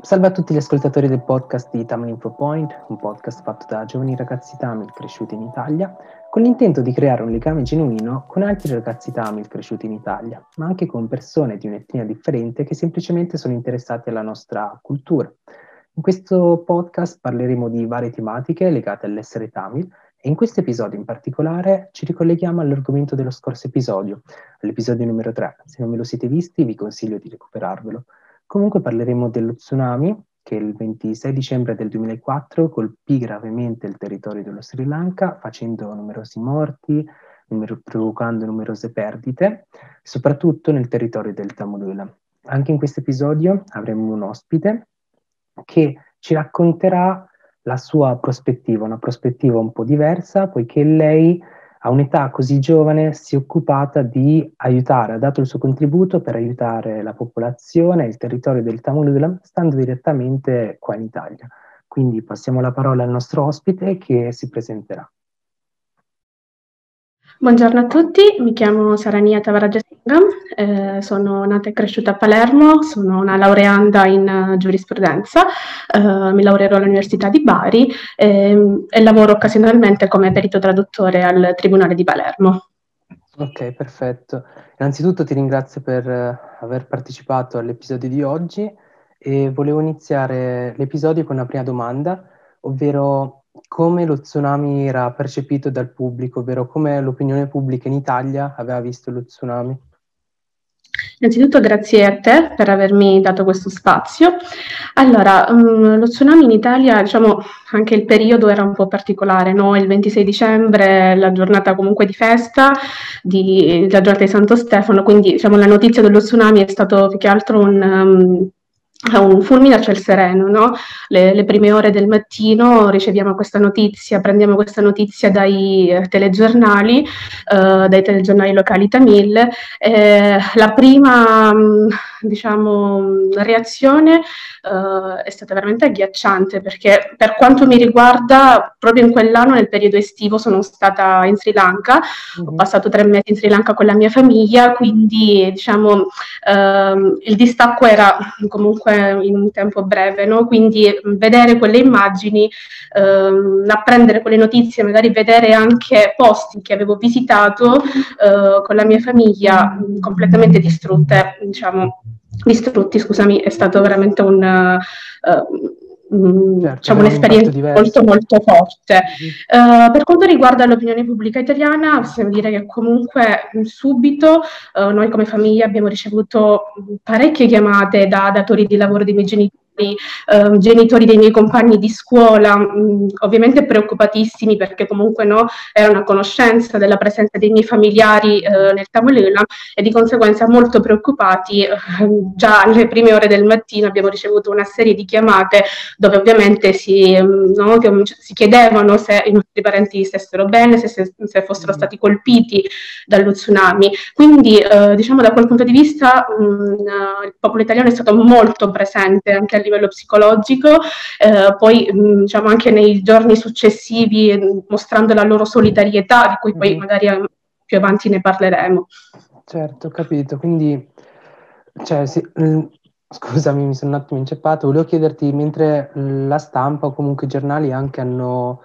Salve a tutti gli ascoltatori del podcast di Tamil Info Point, un podcast fatto da giovani ragazzi Tamil cresciuti in Italia, con l'intento di creare un legame genuino con altri ragazzi Tamil cresciuti in Italia, ma anche con persone di un'etnia differente che semplicemente sono interessate alla nostra cultura. In questo podcast parleremo di varie tematiche legate all'essere Tamil e in questo episodio in particolare ci ricolleghiamo all'argomento dello scorso episodio, all'episodio numero 3. Se non me lo siete visti vi consiglio di recuperarvelo. Comunque parleremo dello tsunami che il 26 dicembre del 2004 colpì gravemente il territorio dello Sri Lanka facendo numerosi morti, numero- provocando numerose perdite, soprattutto nel territorio del Tamulula. Anche in questo episodio avremo un ospite che ci racconterà la sua prospettiva, una prospettiva un po' diversa, poiché lei a un'età così giovane si è occupata di aiutare, ha dato il suo contributo per aiutare la popolazione, il territorio del Tamil stando direttamente qua in Italia. Quindi passiamo la parola al nostro ospite che si presenterà. Buongiorno a tutti, mi chiamo Sarania Tavarajasingham, eh, sono nata e cresciuta a Palermo, sono una laureanda in uh, giurisprudenza, eh, mi laureerò all'Università di Bari eh, e lavoro occasionalmente come perito traduttore al Tribunale di Palermo. Ok, perfetto. Innanzitutto ti ringrazio per uh, aver partecipato all'episodio di oggi e volevo iniziare l'episodio con una prima domanda, ovvero come lo tsunami era percepito dal pubblico, ovvero come l'opinione pubblica in Italia aveva visto lo tsunami? Innanzitutto grazie a te per avermi dato questo spazio. Allora, um, lo tsunami in Italia, diciamo, anche il periodo era un po' particolare, no? Il 26 dicembre, la giornata comunque di festa, di, la giornata di Santo Stefano, quindi diciamo, la notizia dello tsunami è stato più che altro un... Um, un fulmine a ciel sereno, no? le, le, prime ore del mattino riceviamo questa notizia, prendiamo questa notizia dai eh, telegiornali, eh, dai telegiornali locali tamil. Eh, la prima, mh, diciamo, reazione uh, è stata veramente agghiacciante perché per quanto mi riguarda, proprio in quell'anno, nel periodo estivo, sono stata in Sri Lanka, mm-hmm. ho mhm. passato tre mesi in Sri Lanka con la mia famiglia, quindi diciamo uh, il distacco era comunque in un tempo breve, no? quindi vedere quelle immagini, uh, apprendere quelle notizie, magari vedere anche posti che avevo visitato eh, con la mia famiglia completamente distrutte, diciamo distrutti, scusami, è stato veramente un, uh, certo, diciamo, un'esperienza molto molto forte. Mm-hmm. Uh, per quanto riguarda l'opinione pubblica italiana, possiamo dire che comunque subito uh, noi come famiglia abbiamo ricevuto parecchie chiamate da datori di lavoro dei miei genitori eh, genitori dei miei compagni di scuola, mh, ovviamente preoccupatissimi perché comunque no, erano a conoscenza della presenza dei miei familiari eh, nel tavolino e di conseguenza molto preoccupati. Eh, già alle prime ore del mattino abbiamo ricevuto una serie di chiamate dove ovviamente si, no, si chiedevano se i nostri parenti stessero bene, se, se, se fossero mm. stati colpiti dallo tsunami. Quindi eh, diciamo da quel punto di vista mh, il popolo italiano è stato molto presente anche a livello psicologico, eh, poi mh, diciamo anche nei giorni successivi mostrando la loro solidarietà, di cui poi mm-hmm. magari eh, più avanti ne parleremo. Certo, ho capito. Quindi, cioè, sì, scusami, mi sono un attimo inceppato. Volevo chiederti, mentre la stampa o comunque i giornali anche hanno,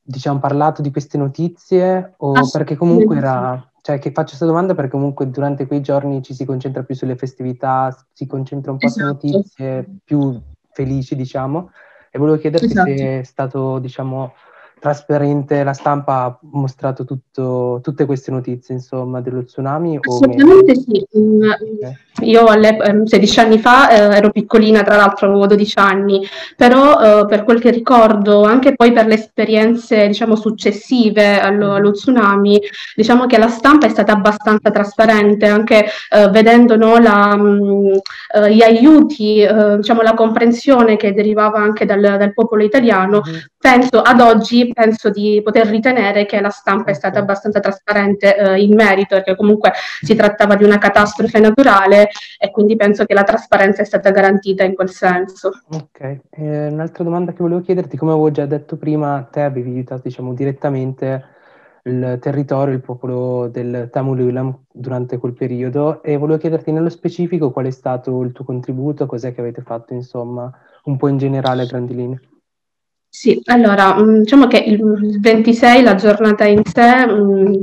diciamo, parlato di queste notizie, o perché comunque era cioè che faccio questa domanda perché comunque durante quei giorni ci si concentra più sulle festività, si concentra un po' esatto. su notizie più felici, diciamo, e volevo chiederti esatto. se è stato, diciamo, trasparente, la stampa ha mostrato tutto, tutte queste notizie, insomma, dello tsunami? Assolutamente sì. Mm, okay. Io alle, 16 ehm, anni fa eh, ero piccolina, tra l'altro avevo 12 anni, però eh, per quel che ricordo, anche poi per le esperienze diciamo, successive allo, allo, tsunami, diciamo che la stampa è stata abbastanza trasparente, anche eh, vedendo no, la, mh, mm, eh, gli aiuti, eh, diciamo, la comprensione che derivava anche dal, dal popolo italiano. Mm-hmm. Penso ad oggi, penso di poter ritenere che la stampa è stata abbastanza trasparente eh, in merito, perché comunque si trattava di una catastrofe naturale e quindi penso che la trasparenza è stata garantita in quel senso. Ok, eh, un'altra domanda che volevo chiederti, come avevo già detto prima, te avevi aiutato diciamo direttamente il territorio, il popolo del Tamil durante quel periodo e volevo chiederti nello specifico qual è stato il tuo contributo, cos'è che avete fatto, insomma, un po' in generale a grandi linee. Sì, allora mm, diciamo che il 26, la giornata in sé, mm,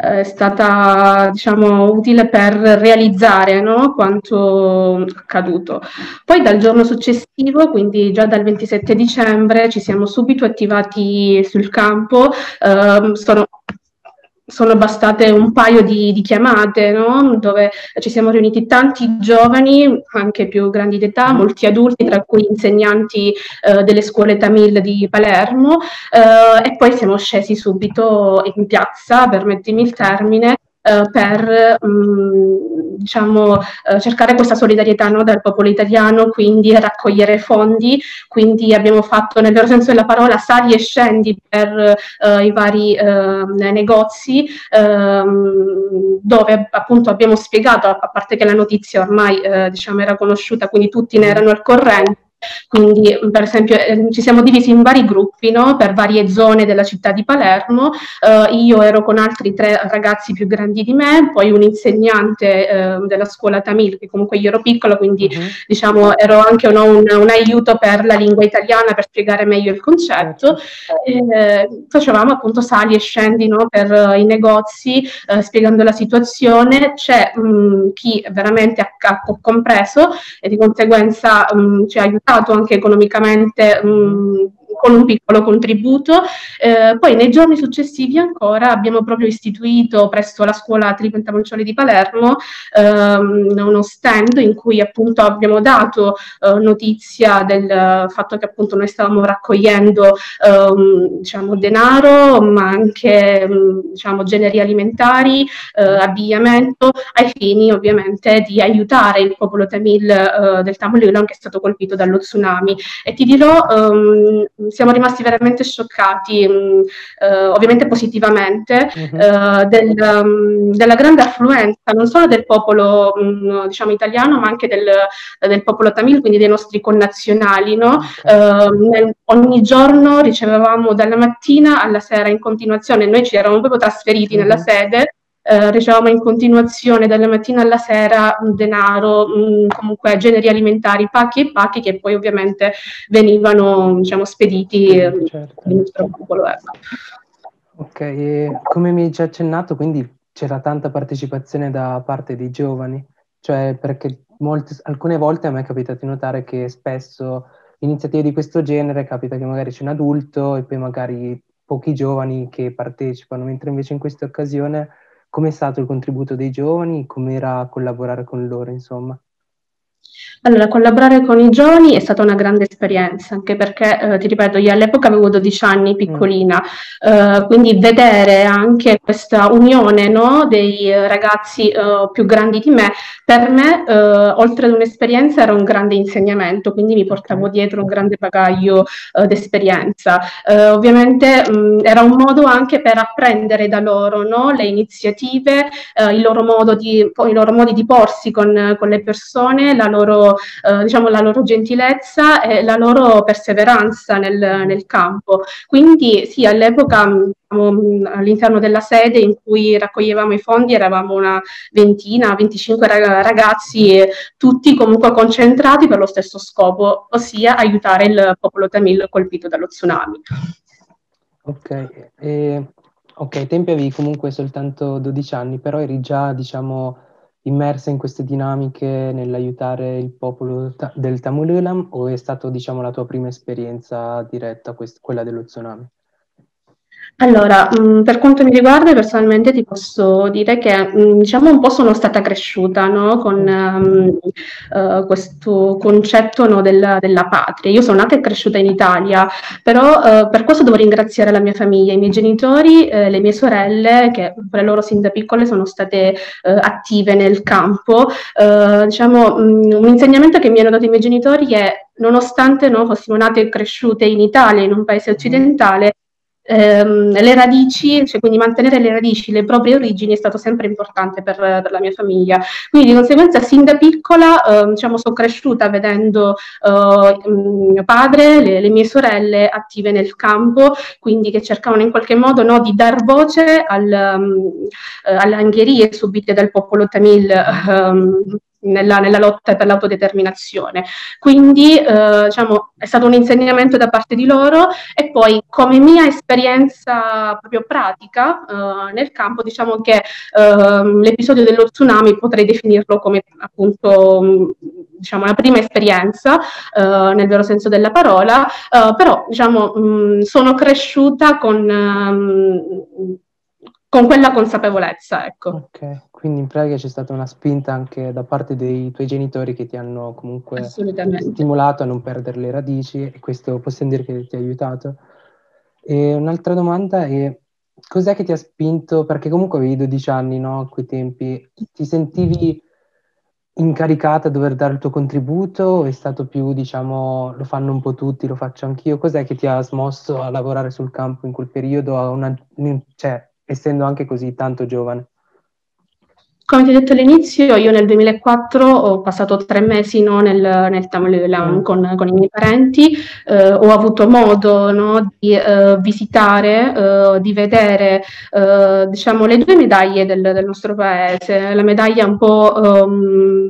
è stata diciamo, utile per realizzare no, quanto accaduto. Poi dal giorno successivo, quindi già dal 27 dicembre, ci siamo subito attivati sul campo. Eh, sono sono bastate un paio di, di chiamate, no? dove ci siamo riuniti tanti giovani, anche più grandi d'età, molti adulti, tra cui insegnanti eh, delle scuole Tamil di Palermo, eh, e poi siamo scesi subito in piazza, permettimi il termine, eh, per mh, mm, diciamo, eh, cercare questa solidarietà no, dal popolo italiano, quindi raccogliere fondi, quindi abbiamo fatto nel vero senso della parola sali e scendi per eh, i vari ehm, negozi ehm, dove appunto abbiamo spiegato, a parte che la notizia ormai eh, diciamo, era conosciuta, quindi tutti ne erano al corrente, quindi, per esempio, eh, ci siamo divisi in vari gruppi no? per varie zone della città di Palermo. Eh, io ero con altri tre ragazzi più grandi di me, poi un insegnante eh, della scuola Tamil, che comunque io ero piccola, quindi uh-huh. diciamo ero anche no, un, un, aiuto per la lingua italiana per spiegare meglio il concetto. Uh-huh. facevamo appunto sali e scendi no? per uh, i negozi, uh, spiegando la situazione. C'è mh, mm, chi veramente ha, ha, compreso e di conseguenza mh, mm, ci ha aiutato anche economicamente mh, con un piccolo contributo. Eh, poi nei giorni successivi ancora abbiamo proprio istituito presso la scuola Tripenta Moncioli di Palermo ehm, uno stand in cui appunto abbiamo dato eh, notizia del fatto che appunto noi stavamo raccogliendo ehm, diciamo denaro ma anche diciamo generi alimentari, eh, abbigliamento ai fini ovviamente di aiutare il popolo tamil eh, del Tamil Ulam che è stato colpito dallo tsunami e ti dirò ehm, siamo rimasti veramente scioccati, mm, eh, ovviamente positivamente, uh-huh. eh, del, um, della grande affluenza non solo del popolo mm, diciamo italiano, ma anche del, del, popolo tamil, quindi dei nostri connazionali. No? Okay. Eh, nel, ogni giorno ricevevamo dalla mattina alla sera in continuazione, noi ci eravamo proprio trasferiti uh-huh. nella sede eh, ricevevamo in continuazione dalla mattina alla sera denaro, mh, comunque generi alimentari, pacchi e pacchi che poi ovviamente venivano diciamo, spediti certo. nel nostro popolo. Ecco. Ok, come mi hai già accennato, quindi c'era tanta partecipazione da parte dei giovani, cioè perché molte, alcune volte a me è capitato di notare che spesso iniziative di questo genere capita che magari c'è un adulto e poi magari pochi giovani che partecipano, mentre invece in questa occasione Com'è stato il contributo dei giovani? Com'era collaborare con loro, insomma? Allora, collaborare con i giovani è stata una grande esperienza, anche perché, eh, ti ripeto, io all'epoca avevo 12 anni, piccolina, mm. eh, quindi vedere anche questa unione no, dei ragazzi eh, più grandi di me, per me, eh, oltre ad un'esperienza, era un grande insegnamento, quindi mi portavo dietro un grande bagaglio eh, d'esperienza. Eh, ovviamente mh, era un modo anche per apprendere da loro no, le iniziative, loro, di, i loro modi di porsi con, con le persone, la loro eh, diciamo, la loro gentilezza e la loro perseveranza nel, nel campo. Quindi sì, all'epoca diciamo, all'interno della sede in cui raccoglievamo i fondi eravamo una ventina, 25 ragazzi, tutti comunque concentrati per lo stesso scopo, ossia aiutare il popolo tamil colpito dallo tsunami. Ok, e, ok, tempi avevi comunque soltanto 12 anni, però eri già, diciamo, immersa in queste dinamiche nell'aiutare il popolo ta- del Tamil o è stata diciamo, la tua prima esperienza diretta, quest- quella dello tsunami? Allora, mh, mm, per quanto mi riguarda, personalmente ti posso dire che, mh, mm, diciamo, un po' sono stata cresciuta, no, con um, uh, questo concetto, no, della, della, patria. Io sono nata e cresciuta in Italia, però uh, per questo devo ringraziare la mia famiglia, i miei genitori, eh, le mie sorelle, che per loro sin da piccole sono state uh, attive nel campo. diciamo, mh, mm, un insegnamento che mi hanno dato i miei genitori è, nonostante no, fossimo nate e cresciute in Italia, in un paese occidentale, ehm, le radici, cioè quindi mantenere le radici, le proprie origini è stato sempre importante per, per la mia famiglia. Quindi di conseguenza sin da piccola eh, diciamo, sono cresciuta vedendo eh, mio padre, le, le, mie sorelle attive nel campo, quindi che cercavano in qualche modo no, di dar voce al, um, alle angherie subite dal popolo tamil um, nella, nella, lotta per l'autodeterminazione. Quindi eh, diciamo, è stato un insegnamento da parte di loro e poi come mia esperienza proprio pratica eh, nel campo, diciamo che eh, l'episodio dello tsunami potrei definirlo come appunto diciamo, la prima esperienza eh, nel vero senso della parola, eh, però diciamo, mh, sono cresciuta con... Mh, con quella consapevolezza, ecco. Ok, quindi in pratica c'è stata una spinta anche da parte dei tuoi genitori che ti hanno comunque stimolato a non perdere le radici e questo possiamo dire che ti ha aiutato. E un'altra domanda è cos'è che ti ha spinto, perché comunque avevi 12 anni, no, a quei tempi, ti sentivi incaricata a dover dare il tuo contributo o è stato più, diciamo, lo fanno un po' tutti, lo faccio anch'io? Cos'è che ti ha smosso a lavorare sul campo in quel periodo, a una, cioè, essendo anche così tanto giovane? Come ti ho detto all'inizio, io nel 2004 ho passato tre mesi no, nel, nel Tamaulilan mm. con, con, i miei parenti, eh, ho avuto modo no, di eh, visitare, eh, di vedere eh, diciamo, le due medaglie del, del, nostro paese, la medaglia un po', um,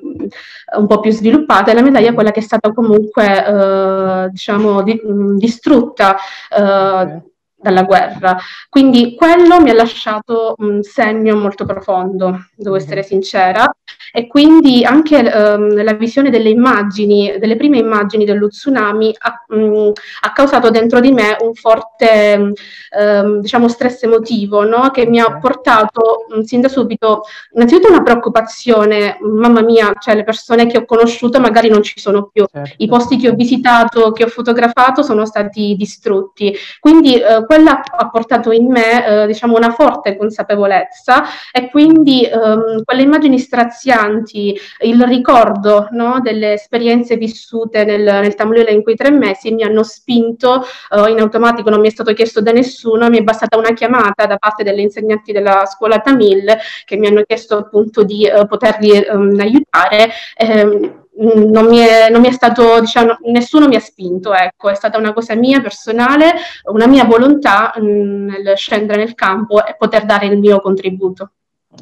un po', più sviluppata e la medaglia quella che è stata comunque eh, diciamo, di, distrutta. Eh, okay dalla guerra. Quindi quello mi ha lasciato un segno molto profondo, devo mhm. essere sincera, e quindi anche um, la visione delle immagini, delle prime immagini dello tsunami ha, um, ha causato dentro di me un forte um, diciamo stress emotivo no? che mi ha portato sin da subito innanzitutto una preoccupazione, mamma mia, cioè le persone che ho conosciuto magari non ci sono più, certo. i posti che ho visitato, che ho fotografato sono stati distrutti, quindi uh, quella ha portato in me uh, diciamo una forte consapevolezza e quindi um, quelle immagini strazianti importanti il ricordo no, delle esperienze vissute nel, nel Tamulele in quei tre mesi mi hanno spinto uh, in automatico, non mi è stato chiesto da nessuno, mi è bastata una chiamata da parte delle insegnanti della scuola Tamil che mi hanno chiesto appunto di uh, poterli um, aiutare. Um, non mi, è, non mi è, stato, diciamo, nessuno mi ha spinto, ecco, è stata una cosa mia personale, una mia volontà mh, nel scendere nel campo e poter dare il mio contributo.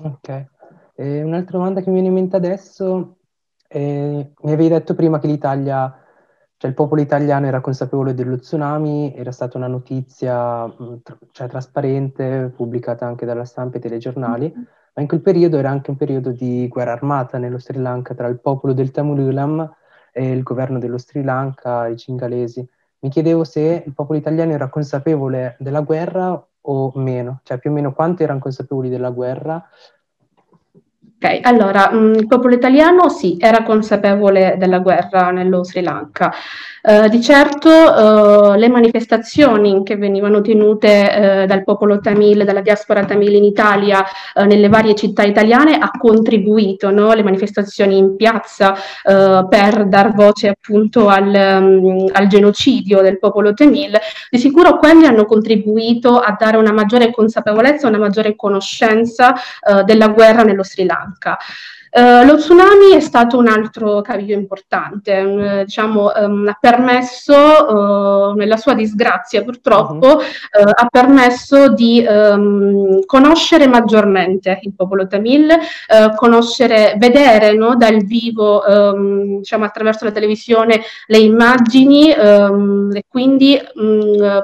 Ok. E un'altra domanda che mi viene in mente adesso, è, mi avevi detto prima che l'Italia, cioè il popolo italiano era consapevole dello tsunami, era stata una notizia cioè, trasparente, pubblicata anche dalla stampa e telegiornali, mm-hmm. ma in quel periodo era anche un periodo di guerra armata nello Sri Lanka tra il popolo del Tamil e il governo dello Sri Lanka, i cingalesi. Mi chiedevo se il popolo italiano era consapevole della guerra o meno, cioè più o meno quanto erano consapevoli della guerra Ok, allora mh, il popolo italiano sì, era consapevole della guerra nello Sri Lanka. Eh, di certo uh, le manifestazioni che venivano tenute uh, dal popolo tamil, dalla diaspora tamil in Italia, nelle varie città italiane, ha contribuito, no? le manifestazioni in piazza per dar voce appunto al, um, al, genocidio del popolo tamil, di sicuro quelli hanno contribuito a dare una maggiore consapevolezza, una maggiore conoscenza della guerra nello Sri Lanka. kā Uh, lo tsunami è stato un altro cavio importante, diciamo, um, ha permesso, uh, nella sua disgrazia purtroppo, uh-huh. ha permesso di um, conoscere maggiormente il popolo tamil, conoscere, vedere no, dal vivo, diciamo, attraverso la televisione le immagini e quindi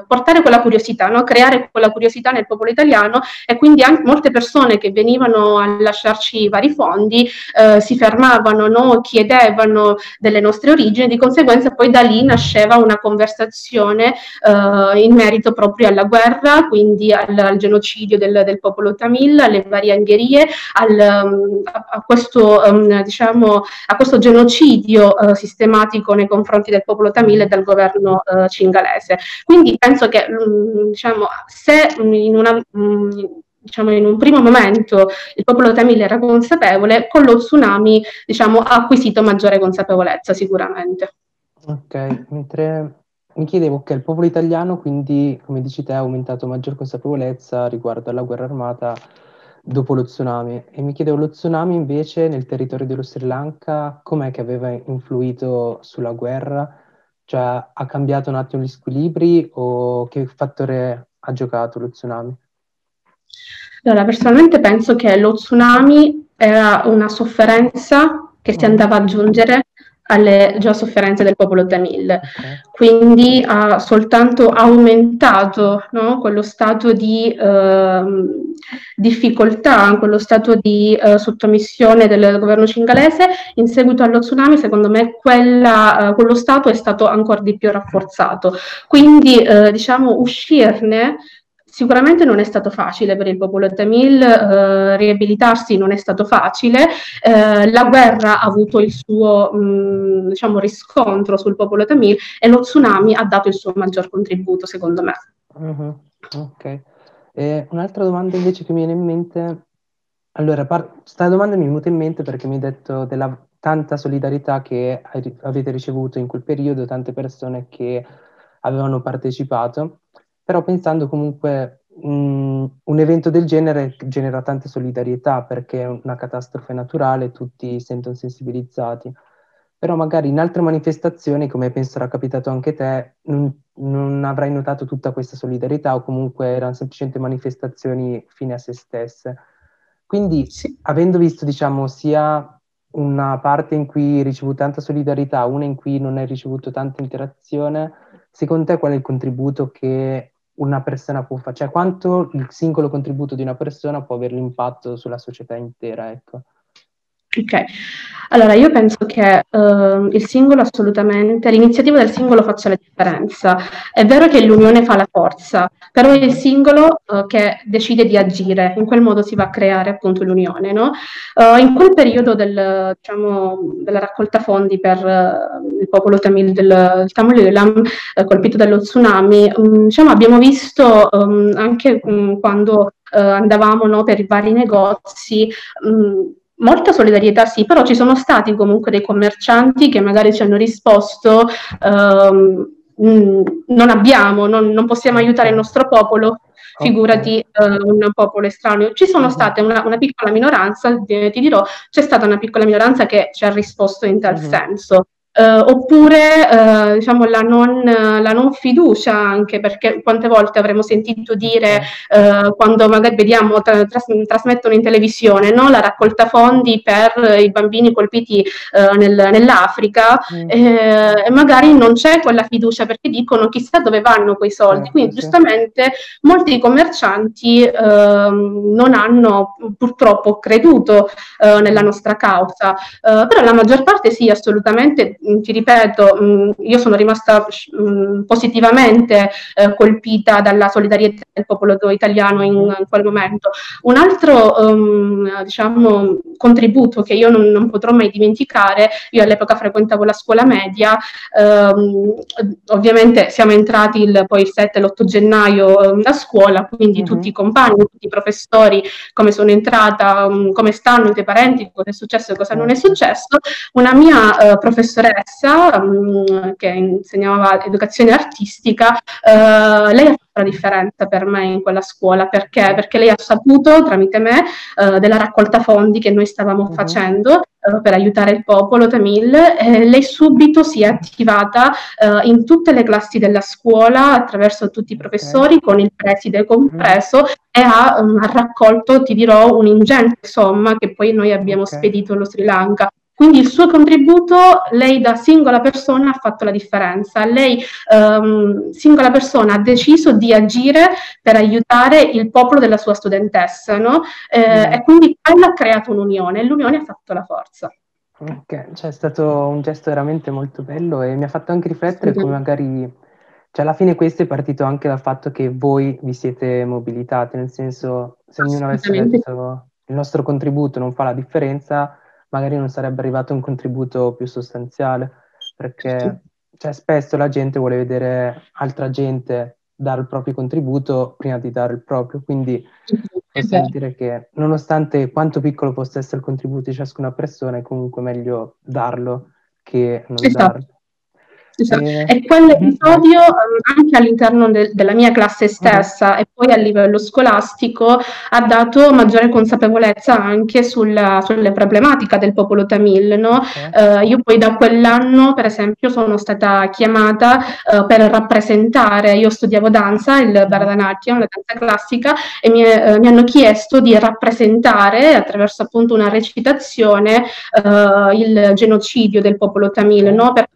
portare quella curiosità, no? creare quella curiosità nel popolo italiano e quindi anche molte persone che venivano a lasciarci vari fondi eh, si fermavano, no? chiedevano delle nostre origini, di conseguenza poi da lì nasceva una conversazione eh, in merito proprio alla guerra, quindi al, al genocidio del, del, popolo tamil, alle varie angherie, al, a, a, questo, um, diciamo, a, questo, genocidio uh, sistematico nei confronti del popolo tamil e del governo uh, cingalese. Quindi penso che um, diciamo, se in una, um, diciamo, in un primo momento il popolo tamil era consapevole, con lo tsunami diciamo, ha acquisito maggiore consapevolezza sicuramente. Ok, mentre mi chiedevo che il popolo italiano, quindi, come dici te, ha aumentato maggior consapevolezza riguardo alla guerra armata dopo lo tsunami. E mi chiedevo, lo tsunami invece nel territorio dello Sri Lanka, com'è che aveva influito sulla guerra? Cioè, ha cambiato un attimo gli squilibri o che fattore ha giocato lo tsunami? Allora, personalmente penso che lo tsunami era una sofferenza che si mm. andava ad aggiungere alle già sofferenze del popolo tamil. Okay. Quindi ha soltanto aumentato no, quello stato di eh, difficoltà, quello stato di eh, sottomissione del governo cingalese. In seguito allo tsunami, secondo me, quella, eh, quello stato è stato ancora di più rafforzato. Quindi, eh, diciamo, uscirne Sicuramente non è stato facile per il popolo tamil, eh, riabilitarsi non è stato facile, eh, la guerra ha avuto il suo mh, diciamo, riscontro sul popolo tamil e lo tsunami ha dato il suo maggior contributo, secondo me. Uh-huh. Ok. E un'altra domanda invece che mi viene in mente, allora, questa domanda mi è venuta in mente perché mi hai detto della tanta solidarietà che avete ricevuto in quel periodo, tante persone che avevano partecipato. Però pensando comunque mh, un evento del genere genera tante solidarietà perché è una catastrofe naturale, tutti sentono sensibilizzati. Però magari in altre manifestazioni, come penso sarà capitato anche te, non, non avrai notato tutta questa solidarietà o comunque erano semplicemente manifestazioni fine a se stesse. Quindi, sì. avendo visto, diciamo, sia una parte in cui hai ricevuto tanta solidarietà, una in cui non hai ricevuto tanta interazione, secondo te qual è il contributo che una persona può fare, cioè quanto il singolo contributo di una persona può avere l'impatto sulla società intera, ecco. Ok, allora io penso che uh, il singolo assolutamente, l'iniziativa del singolo faccia la differenza. È vero che l'unione fa la forza, però è il singolo uh, che decide di agire, in quel modo si va a creare appunto l'unione. No? Uh, in quel periodo del, diciamo, della raccolta fondi per il popolo tamil del Tamil colpito dallo tsunami, um, diciamo, abbiamo visto um, anche um, quando andavamo no, per i vari negozi, Molta solidarietà sì, però ci sono stati comunque dei commercianti che magari ci hanno risposto um, non abbiamo, non, non, possiamo aiutare il nostro popolo, figurati uh, un popolo estraneo. Ci sono state una, una piccola minoranza, ti, ti, dirò, c'è stata una piccola minoranza che ci ha risposto in tal uh-huh. senso. Uh, oppure uh, diciamo la non, la non, fiducia anche perché quante volte avremmo sentito dire uh, quando magari vediamo tra, tras- trasmettono in televisione no? la raccolta fondi per i bambini colpiti nel, nell'Africa mm. eh, e magari non c'è quella fiducia perché dicono chissà dove vanno quei soldi quindi giustamente molti commercianti ehm, non hanno purtroppo creduto nella nostra causa però la maggior parte sì assolutamente Mm, ti ripeto, mm, io sono rimasta mm, positivamente eh, colpita dalla solidarietà del popolo italiano in, in quel momento. Un altro um, diciamo, contributo che io non, non, potrò mai dimenticare, io all'epoca frequentavo la scuola media, um, ovviamente siamo entrati il, poi il 7 e l'8 gennaio um, a scuola, quindi uh-huh. tutti i compagni, tutti i professori, come sono entrata, um, come stanno i tuoi parenti, cosa è successo e cosa non è successo. Una mia uh, professoressa professoressa mh, mm, che insegnava educazione artistica, eh, lei ha fatto la differenza per me in quella scuola perché? Perché lei ha saputo tramite me eh, della raccolta fondi che noi stavamo uh-huh. facendo eh, per aiutare il popolo tamil, lei subito si è attivata uh, in tutte le classi della scuola attraverso tutti i professori, okay. con il preside compreso, uh-huh. e ha, um, ha, raccolto, ti dirò, un'ingente somma che poi noi abbiamo okay. spedito allo Sri Lanka. Quindi il suo contributo, lei da singola persona ha fatto la differenza. Lei, um, singola persona, ha deciso di agire per aiutare il popolo della sua studentessa, no? eh, mm. E quindi quello ha creato un'unione e l'unione ha fatto la forza. Ok, cioè è stato un gesto veramente molto bello e mi ha fatto anche riflettere sì. come magari, cioè alla fine questo è partito anche dal fatto che voi vi siete mobilitati, nel senso se ognuno avesse detto il nostro contributo non fa la differenza, magari non sarebbe arrivato un contributo più sostanziale, perché cioè, spesso la gente vuole vedere altra gente dare il proprio contributo prima di dare il proprio, quindi possiamo dire che nonostante quanto piccolo possa essere il contributo di ciascuna persona, è comunque meglio darlo che non esatto. darlo. Esatto. E... e quell'episodio mm-hmm. anche all'interno de- della mia classe stessa mm-hmm. e poi a livello scolastico ha dato maggiore consapevolezza anche sulla, sulle problematiche del popolo tamil. No? Okay. Uh, io poi da quell'anno, per esempio, sono stata chiamata uh, per rappresentare, io studiavo danza, il mm-hmm. Bharatanatyam, la danza classica, e mi, uh, mi, hanno chiesto di rappresentare attraverso appunto una recitazione il genocidio del popolo tamil. No? Per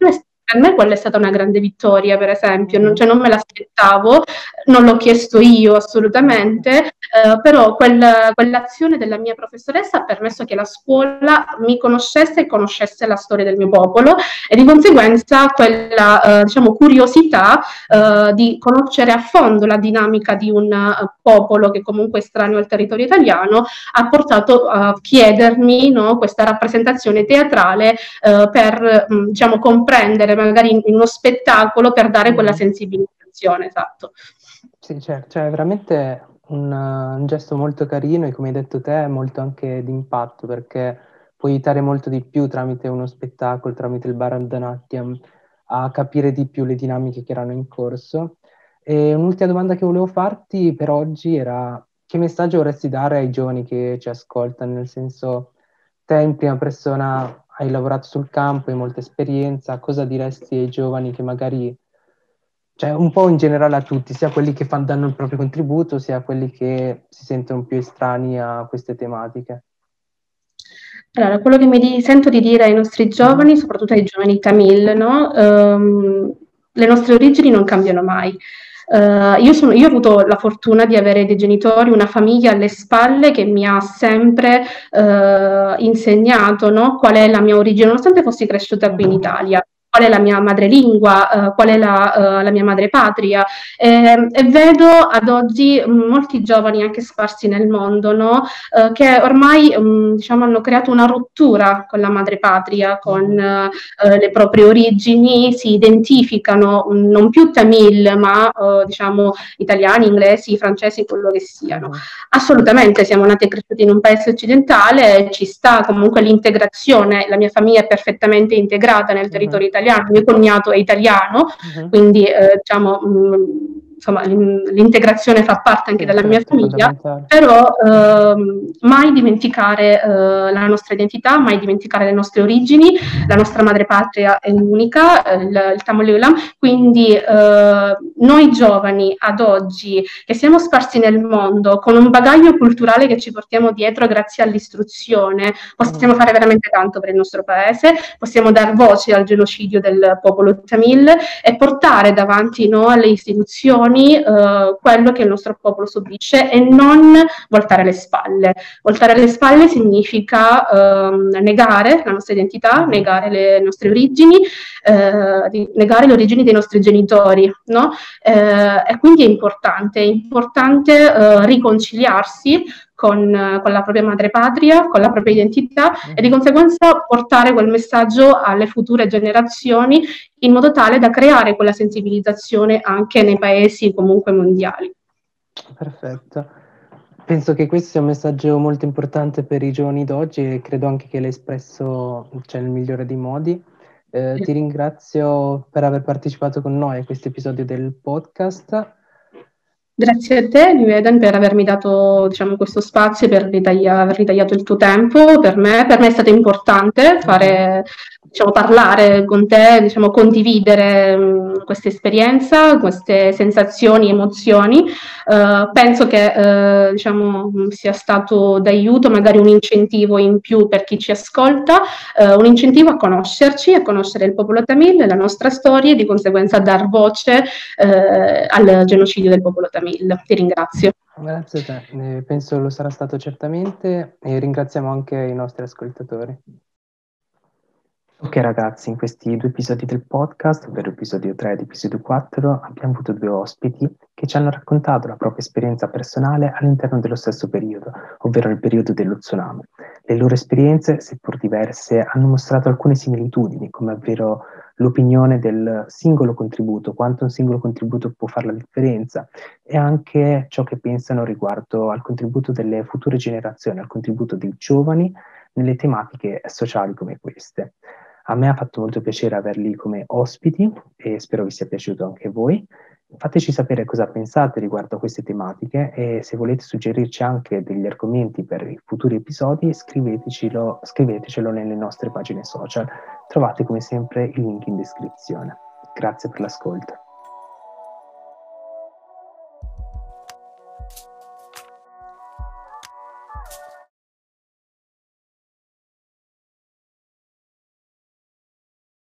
per me quella è stata una grande vittoria, per esempio, non, cioè, non me l'aspettavo, non l'ho chiesto io assolutamente, eh, però quel, quell'azione della mia professoressa ha permesso che la scuola mi conoscesse e conoscesse la storia del mio popolo e di conseguenza quella eh, diciamo, curiosità eh, di conoscere a fondo la dinamica di un uh, popolo che comunque è estraneo al territorio italiano ha portato a chiedermi no, questa rappresentazione teatrale eh, per mh, diciamo, comprendere magari in, in uno spettacolo per dare quella mm. sensibilizzazione, esatto. Sì, certo, cioè è veramente un, un, gesto molto carino e come hai detto te molto anche d'impatto perché puoi aiutare molto di più tramite uno spettacolo, tramite il Bharatanatyam a capire di più le dinamiche che erano in corso. E un'ultima domanda che volevo farti per oggi era che messaggio vorresti dare ai giovani che ci ascoltano, nel senso te in prima persona hai lavorato sul campo, hai molta esperienza, cosa diresti ai giovani che magari, cioè un po' in generale a tutti, sia quelli che fanno, danno il proprio contributo, sia quelli che si sentono più estranei a queste tematiche? Allora, quello che mi sento di dire ai nostri giovani, soprattutto ai giovani tamil, no? Um, le nostre origini non cambiano mai. Uh, io, sono, io, ho avuto la fortuna di avere dei genitori, una famiglia alle spalle che mi ha sempre uh, insegnato no? qual è la mia origine, nonostante fossi cresciuta qui in Italia qual è la mia madrelingua, uh, qual è la, uh, la mia madrepatria. Eh, e vedo ad oggi molti giovani anche sparsi nel mondo no? uh, che ormai um, diciamo, hanno creato una rottura con la madrepatria, con le proprie origini, si identificano um, non più tamil ma diciamo italiani, inglesi, francesi, quello che siano. Mm. Assolutamente siamo nati e cresciuti in un paese occidentale, ci sta comunque l'integrazione, la mia famiglia è perfettamente integrata nel territorio italiano italiano, mio cognato è italiano, uh-huh. quindi eh, diciamo mh, mm, insomma, l'integrazione fa parte anche della mia famiglia, però ehm, mai dimenticare eh, la nostra identità, mai dimenticare le nostre origini, la nostra madrepatria è unica, eh, il, il Tamil Ulam, quindi eh, noi giovani ad oggi che siamo sparsi nel mondo con un bagaglio culturale che ci portiamo dietro grazie all'istruzione, possiamo fare veramente tanto per il nostro paese, possiamo dar voce al genocidio del popolo tamil e portare davanti no, alle istituzioni ragioni eh, quello che il nostro popolo subisce e non voltare le spalle. Voltare le spalle significa eh, negare la nostra identità, negare le nostre origini, eh, negare le origini dei nostri genitori, no? Eh, e quindi è importante, è importante eh, riconciliarsi con, con, la propria madrepatria, con la propria identità e di conseguenza portare quel messaggio alle future generazioni in modo tale da creare quella sensibilizzazione anche nei paesi comunque mondiali. Perfetto. Penso che questo sia un messaggio molto importante per i giovani d'oggi e credo anche che l'hai espresso cioè, nel migliore dei modi. Eh. Ti ringrazio per aver partecipato con noi a questo episodio del podcast. Grazie a te, Liveden, per avermi dato diciamo, questo spazio, per ritaglia- aver ritagliato il tuo tempo. Per me, per me è stato importante fare diciamo, parlare con te, diciamo, condividere mh, questa esperienza, queste sensazioni, emozioni. Uh, penso che uh, diciamo, sia stato d'aiuto, magari un incentivo in più per chi ci ascolta, uh, un incentivo a conoscerci, a conoscere il popolo tamil, la nostra storia e di conseguenza a dar voce al genocidio del popolo tamil. Ti ringrazio. Grazie a te, eh, penso lo sarà stato certamente e ringraziamo anche i nostri ascoltatori. Ok ragazzi, in questi due episodi del podcast, ovvero episodio 3 ed episodio 4, abbiamo avuto due ospiti che ci hanno raccontato la propria esperienza personale all'interno dello stesso periodo, ovvero il periodo dello tsunami. Le loro esperienze, seppur diverse, hanno mostrato alcune similitudini, come ovvero l'opinione del singolo contributo, quanto un singolo contributo può fare la differenza, e anche ciò che pensano riguardo al contributo delle future generazioni, al contributo dei giovani nelle tematiche sociali come queste. A me ha fatto molto piacere averli come ospiti e spero vi sia piaciuto anche a voi. Fateci sapere cosa pensate riguardo a queste tematiche e se volete suggerirci anche degli argomenti per i futuri episodi scrivetecelo, scrivetecelo nelle nostre pagine social. Trovate come sempre il link in descrizione. Grazie per l'ascolto.